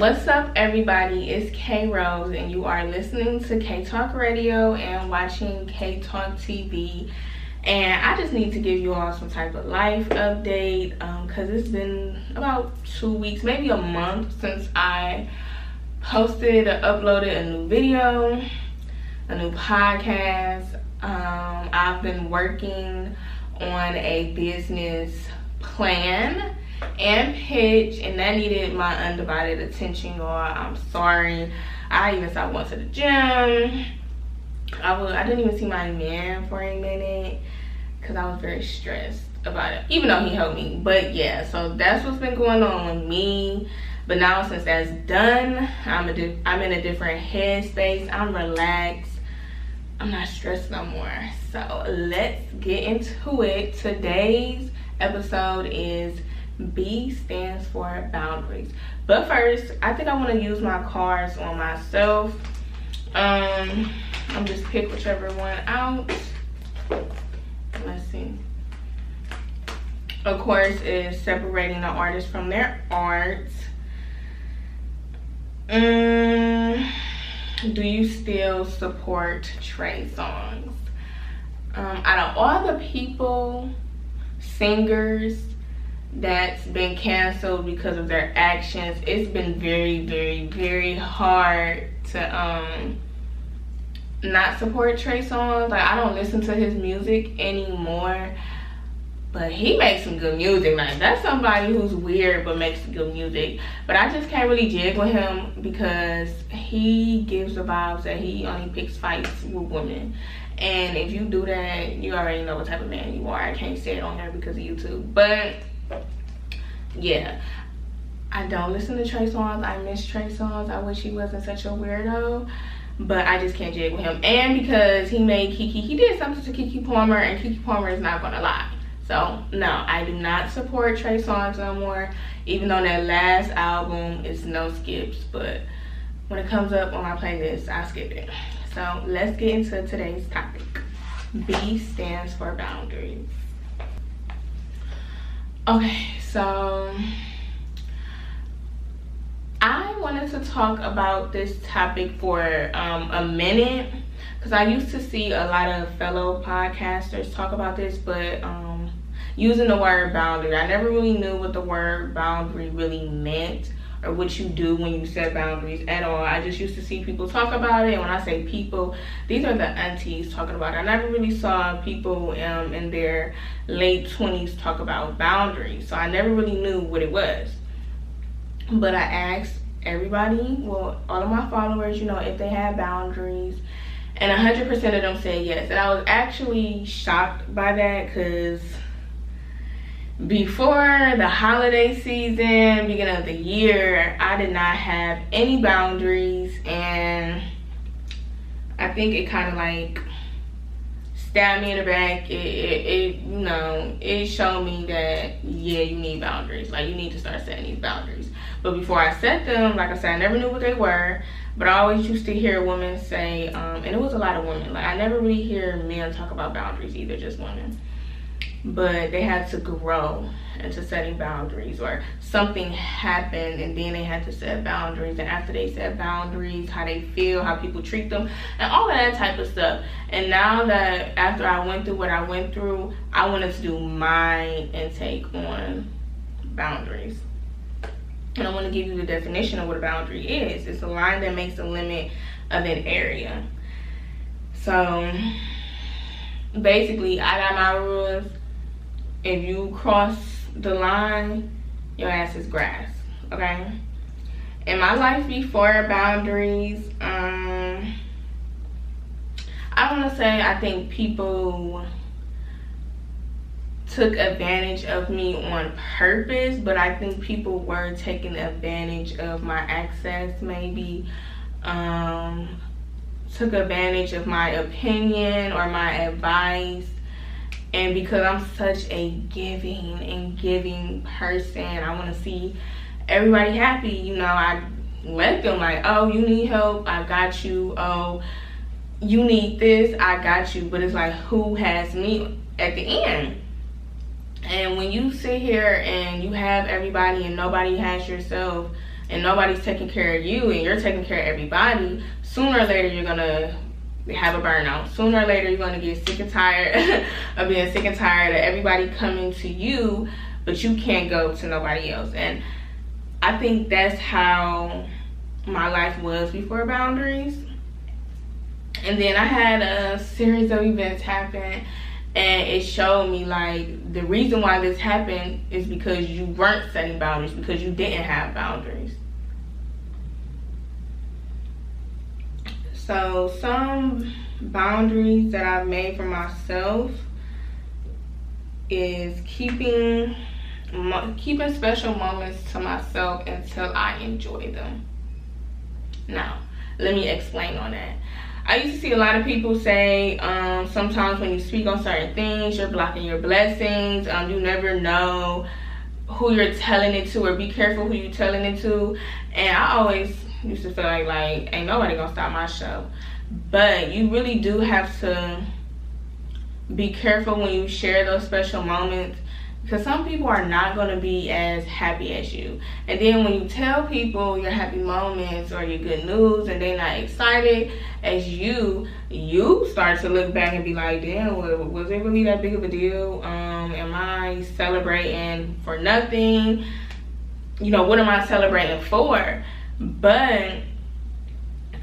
What's up, everybody? It's K Rose, and you are listening to K Talk Radio and watching K Talk TV. And I just need to give you all some type of life update because um, it's been about two weeks, maybe a month since I posted or uploaded a new video, a new podcast. Um, I've been working on a business plan and pitch and that needed my undivided attention y'all. I'm sorry. I even stopped going to the gym. I was i didn't even see my man for a minute because i was very stressed about it even though he helped me. But yeah so that's what's been going on with me. But now since that's done i'm a i'm in a different headspace. I'm relaxed. I'm not stressed no more. So let's get into it. Today's episode is B stands for boundaries. But first, I think I want to use my cards on myself. Um, I'm just pick whichever one out. Let's see. Of course, is separating the artist from their art. Um, do you still support Trey Songz? Um, out of all the people, singers, that's been canceled because of their actions it's been very very very hard to um not support Trey Songz. Like I don't listen to his music anymore. But he makes some good music. Like that's somebody who's weird but makes good music. But I just can't really jig with him because he gives the vibes that he only picks fights with women. And if you do that, you already know what type of man you are. I can't say it on here because of YouTube. But yeah. I don't listen to trey songz. I miss trey songz. I wish he wasn't such a weirdo but i just can't jig with him. And because he made Keke he did something to Keke Palmer and Keke Palmer is not gonna lie. So no i do not support trey songz no more even though that last album is no skips but when it comes up on my playlist i skip it. So let's get into today's topic. B stands for boundaries okay so I wanted to talk about this topic for um, a minute because I used to see a lot of fellow podcasters talk about this, but um, using the word boundary, I never really knew what the word boundary really meant or what you do when you set boundaries at all. I just used to see people talk about it. And when I say people, these are the aunties talking about it. I never really saw people um, in their late 20s talk about boundaries. So I never really knew what it was. But I asked everybody, well, all of my followers, you know, if they had boundaries. And 100% of them said yes. And I was actually shocked by that because before the holiday season, beginning of the year, I did not have any boundaries and I think it kind of like stabbed me in the back. It, it, it, you know, it showed me that, yeah, you need boundaries. Like, you need to start setting these boundaries. But before I set them, like I said, I never knew what they were. But I always used to hear women say, um, and it was a lot of women. Like, I never really hear men talk about boundaries either, just women but they had to grow into setting boundaries or something happened and then they had to set boundaries. And after they set boundaries how they feel how people treat them and all of that type of stuff. And now that after i went through what i went through i wanted to do my intake on boundaries. And i want to give you the definition of what a boundary is. It's a line that makes a limit of an area. So basically i got my rules if you cross the line, your ass is grass, okay? In my life before boundaries, um, I want to say I think people took advantage of me on purpose, but I think people were taking advantage of my access maybe. Um, took advantage of my opinion or my advice and because i'm such a giving and giving person i want to see everybody happy you know i let them like oh you need help i got you oh you need this i got you. But it's like who has me at the end? And when you sit here and you have everybody and nobody has yourself and nobody's taking care of you and you're taking care of everybody, sooner or later you're gonna have a burnout. Sooner or later you're gonna get sick and tired of being sick and tired of everybody coming to you, but you can't go to nobody else. And I think that's how my life was before boundaries. And then I had a series of events happen and it showed me like the reason why this happened is because you weren't setting boundaries because you didn't have boundaries so some boundaries that i've made for myself is keeping keeping special moments to myself until i enjoy them now let me explain on that I used to see a lot of people say um, sometimes when you speak on certain things, you're blocking your blessings. Um, you never know who you're telling it to or be careful who you're telling it to. And I always used to feel like, like ain't nobody gonna stop my show. But you really do have to be careful when you share those special moments because some people are not going to be as happy as you. And then when you tell people your happy moments or your good news and they're not excited as you you start to look back and be like damn was it really that big of a deal? Um am i celebrating for nothing? You know what am i celebrating for but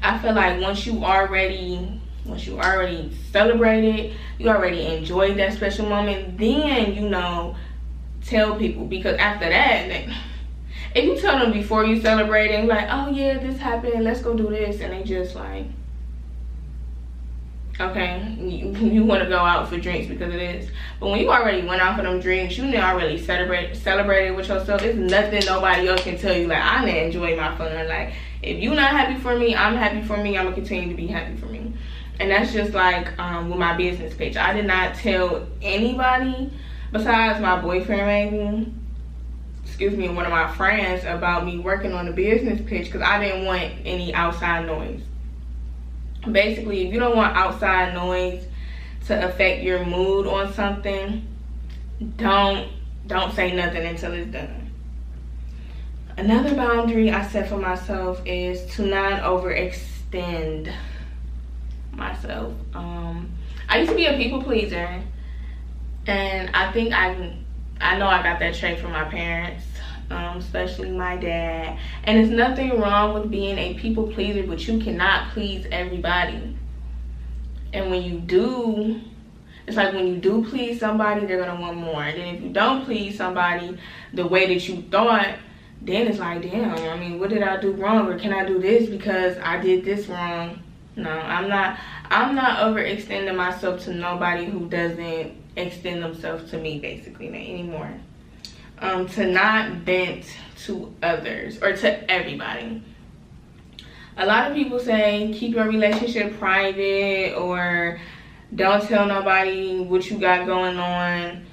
i feel like once you already once you already celebrated you already enjoyed that special moment then you know tell people. Because after that, they, if you tell them before you celebrating, like, oh yeah, this happened, let's go do this, and they just like, okay, you, you want to go out for drinks because it is. But when you already went out for them drinks, you already celebrate celebrated with yourself. It's nothing nobody else can tell you. Like I didn't enjoy my fun. Like if you not happy for me, I'm happy for me. I'm gonna continue to be happy for me. And that's just like um, with my business page. I did not tell anybody besides my boyfriend maybe excuse me one of my friends about me working on the business pitch because i didn't want any outside noise basically if you don't want outside noise to affect your mood on something don't don't say nothing until it's done. Another boundary i set for myself is to not overextend myself. Um i used to be a people pleaser and I think I I know I got that trait from my parents um, especially my dad. And it's nothing wrong with being a people pleaser but you cannot please everybody. And when you do it's like when you do please somebody they're gonna want more. And then if you don't please somebody the way that you thought then it's like damn i mean what did i do wrong? Or can i do this because i did this wrong? No i'm not i'm not overextending myself to nobody who doesn't extend themselves to me basically anymore. Um, to not vent to others or to everybody. A lot of people say keep your relationship private or don't tell nobody what you got going on.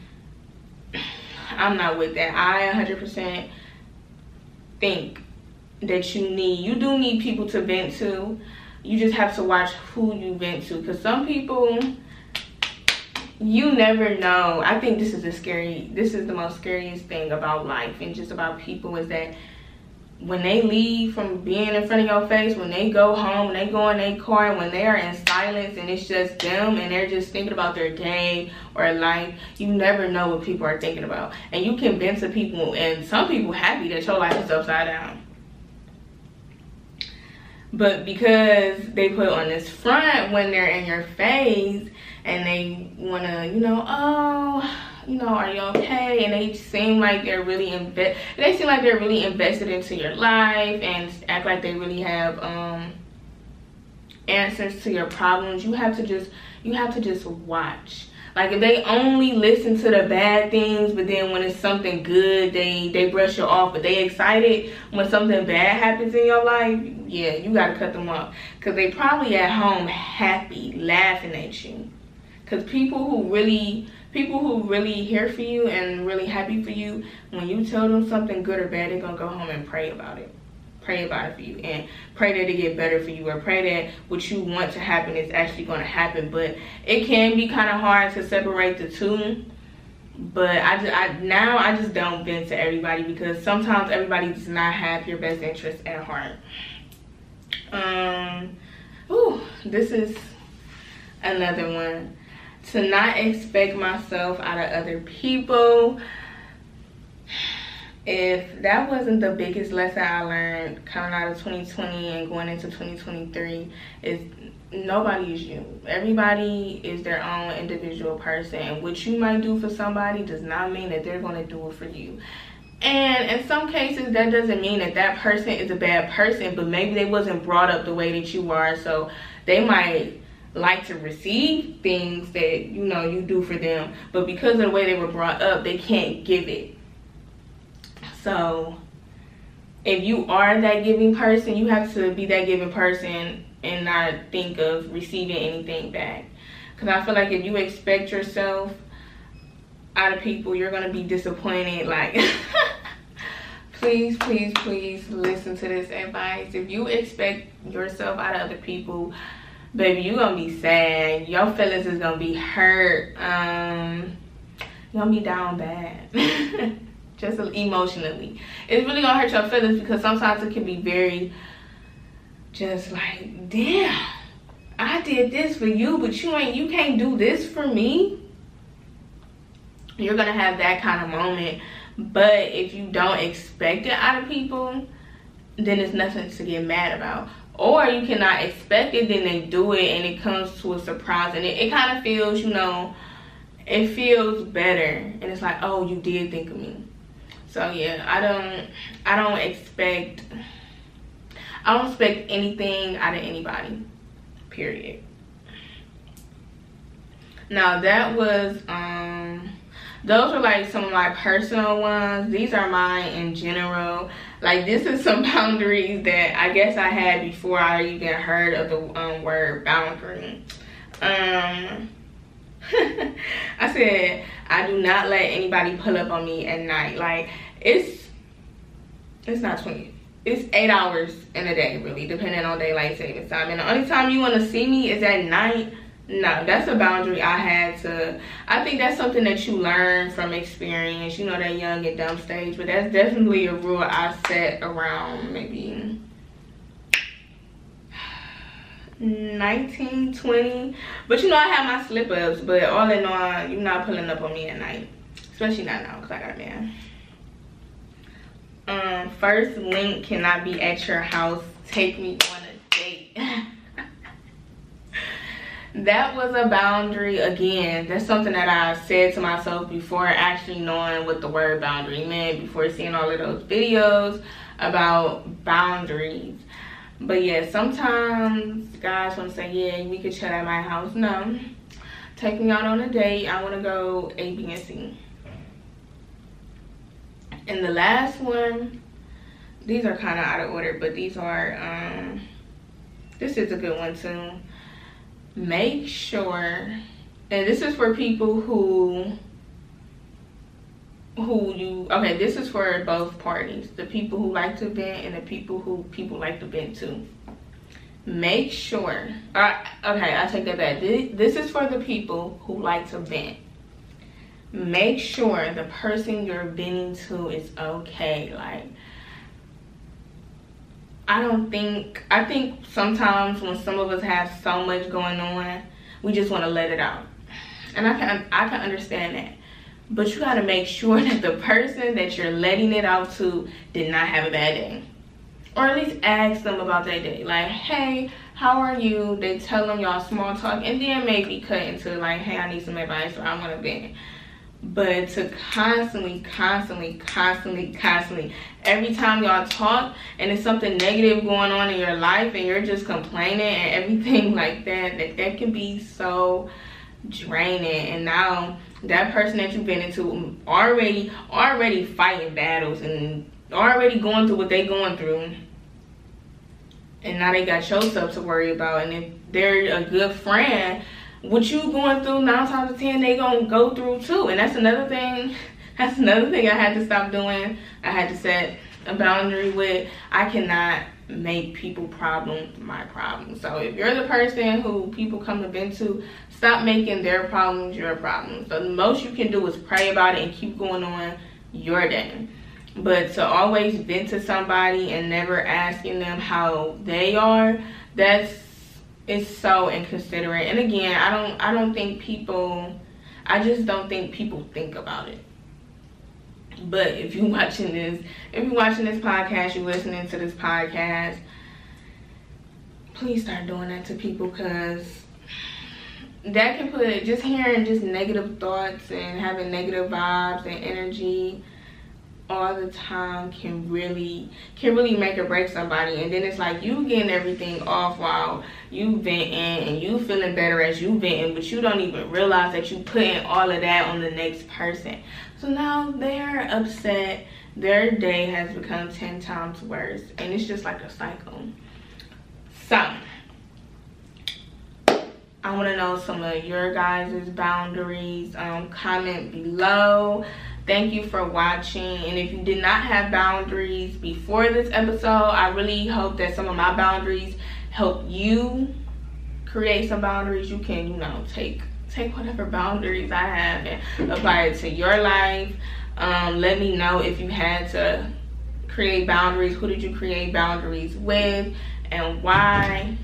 I'm not with that. I 100% think that you need, you do need people to vent to. You just have to watch who you vent to because some people you never know. I think this is a scary this is the most scariest thing about life and just about people is that when they leave from being in front of your face when they go home when they go in their car when they are in silence and it's just them and they're just thinking about their day or life you never know what people are thinking about. And you can vent to people and some people happy that your life is upside down. But because they put on this front when they're in your face and they want to, you know, oh, you know, are you okay? And they seem like they're really invest. They seem like they're really invested into your life and act like they really have um answers to your problems. You have to just, you have to just watch. Like if they only listen to the bad things, but then when it's something good, they they brush you off. But they excited when something bad happens in your life, yeah, you gotta cut them off. Cause they probably at home happy, laughing at you because people who really people who really here for you and really happy for you when you tell them something good or bad they're gonna go home and pray about it pray about it for you and pray that it get better for you or pray that what you want to happen is actually going to happen but it can be kind of hard to separate the two but I, just, I now I just don't vent to everybody because sometimes everybody does not have your best interest at heart. Um, ooh, this is another one. To not expect myself out of other people. If that wasn't the biggest lesson I learned coming out of 2020 and going into 2023, is nobody is you. Everybody is their own individual person. And what you might do for somebody does not mean that they're going to do it for you. And in some cases, that doesn't mean that that person is a bad person, but maybe they wasn't brought up the way that you are. So they might like to receive things that, you know, you do for them. But because of the way they were brought up, they can't give it. So if you are that giving person, you have to be that giving person and not think of receiving anything back. Because I feel like if you expect yourself out of people, you're going to be disappointed. Like, please, please, please listen to this advice. If you expect yourself out of other people, baby, you're going to be sad. Your feelings is to be hurt. Um, you're going to be down bad. Just emotionally. It's really to hurt your feelings because sometimes it can be very just like, damn, I did this for you, but you ain't, you can't do this for me. You're gonna have that kind of moment. But if you don't expect it out of people, then it's nothing to get mad about. Or you cannot expect it, then they do it and it comes to a surprise and it, it kind of feels, you know, it feels better. And it's like, oh, you did think of me. So yeah, I don't I don't expect I don't expect anything out of anybody, period. Now that was, um, those are like some of my personal ones. These are mine in general. Like this is some boundaries that I guess I had before I even heard of the um, word boundary. Um, I said, I do not let anybody pull up on me at night. Like it's, it's not 20, it's eight hours in a day really depending on daylight savings time and the only time you want to see me is at night no that's a boundary i had to i think that's something that you learn from experience you know that young and dumb stage but that's definitely a rule i set around maybe 19 20 but you know i have my slip ups but all in all you're not pulling up on me at night especially not now because i got a man um, first link cannot be at your house. Take me on a date. that was a boundary again. That's something that I said to myself before actually knowing what the word boundary meant, before seeing all of those videos about boundaries. But yeah, sometimes guys want to say, yeah, we could chill at my house. No. Take me out on a date. I want to go A, B, and C. And the last one, these are kind of out of order, but these are, um, this is a good one too. Make sure, and this is for people who, who you, okay, this is for both parties. The people who like to vent and the people who people like to vent to. Make sure, uh, okay, I take that back. This, this is for the people who like to vent make sure the person you're venting to is okay like i don't think i think sometimes when some of us have so much going on we just want to let it out. And i can i can understand that. But you got to make sure that the person that you're letting it out to did not have a bad day. Or at least ask them about their day. Like hey how are you? They tell them y'all small talk and then maybe cut into like hey i need some advice or i'm gonna vent but to constantly constantly constantly constantly. Every time y'all talk and it's something negative going on in your life and you're just complaining and everything like that that that can be so draining. And now that person that you've been into already already fighting battles and already going through what they going through. And now they got your stuff to worry about. And if they're a good friend what you going through nine times of ten they gonna go through too and that's another thing that's another thing i had to stop doing i had to set a boundary with i cannot make people problems my problems. So if you're the person who people come to vent to, stop making their problems your problems. So the most you can do is pray about it and keep going on your day. But to always vent to somebody and never asking them how they are, that's it's so inconsiderate. And again, I don't I don't think people I just don't think people think about it. But if you're watching this, if you're watching this podcast, you're listening to this podcast, please start doing that to people because that can put just hearing just negative thoughts and having negative vibes and energy all the time can really can really make or break somebody. And then it's like you getting everything off while you venting and you feeling better as you venting but you don't even realize that you putting all of that on the next person. So now they're upset. Their day has become 10 times worse. And it's just like a cycle. So I want to know some of your guys' boundaries. Um, comment below thank you for watching. And if you did not have boundaries before this episode i really hope that some of my boundaries help you create some boundaries. You can you know take take whatever boundaries i have and apply it to your life. Um, let me know if you had to create boundaries. Who did you create boundaries with and why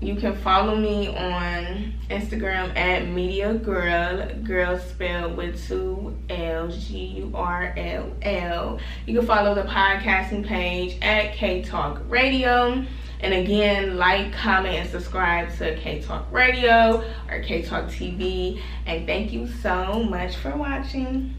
you can follow me on Instagram at Media Girl, girl spelled with two L's, G U R L L. You can follow the podcasting page at K Talk Radio. And again, like, comment, and subscribe to K Talk Radio or K Talk TV. And thank you so much for watching.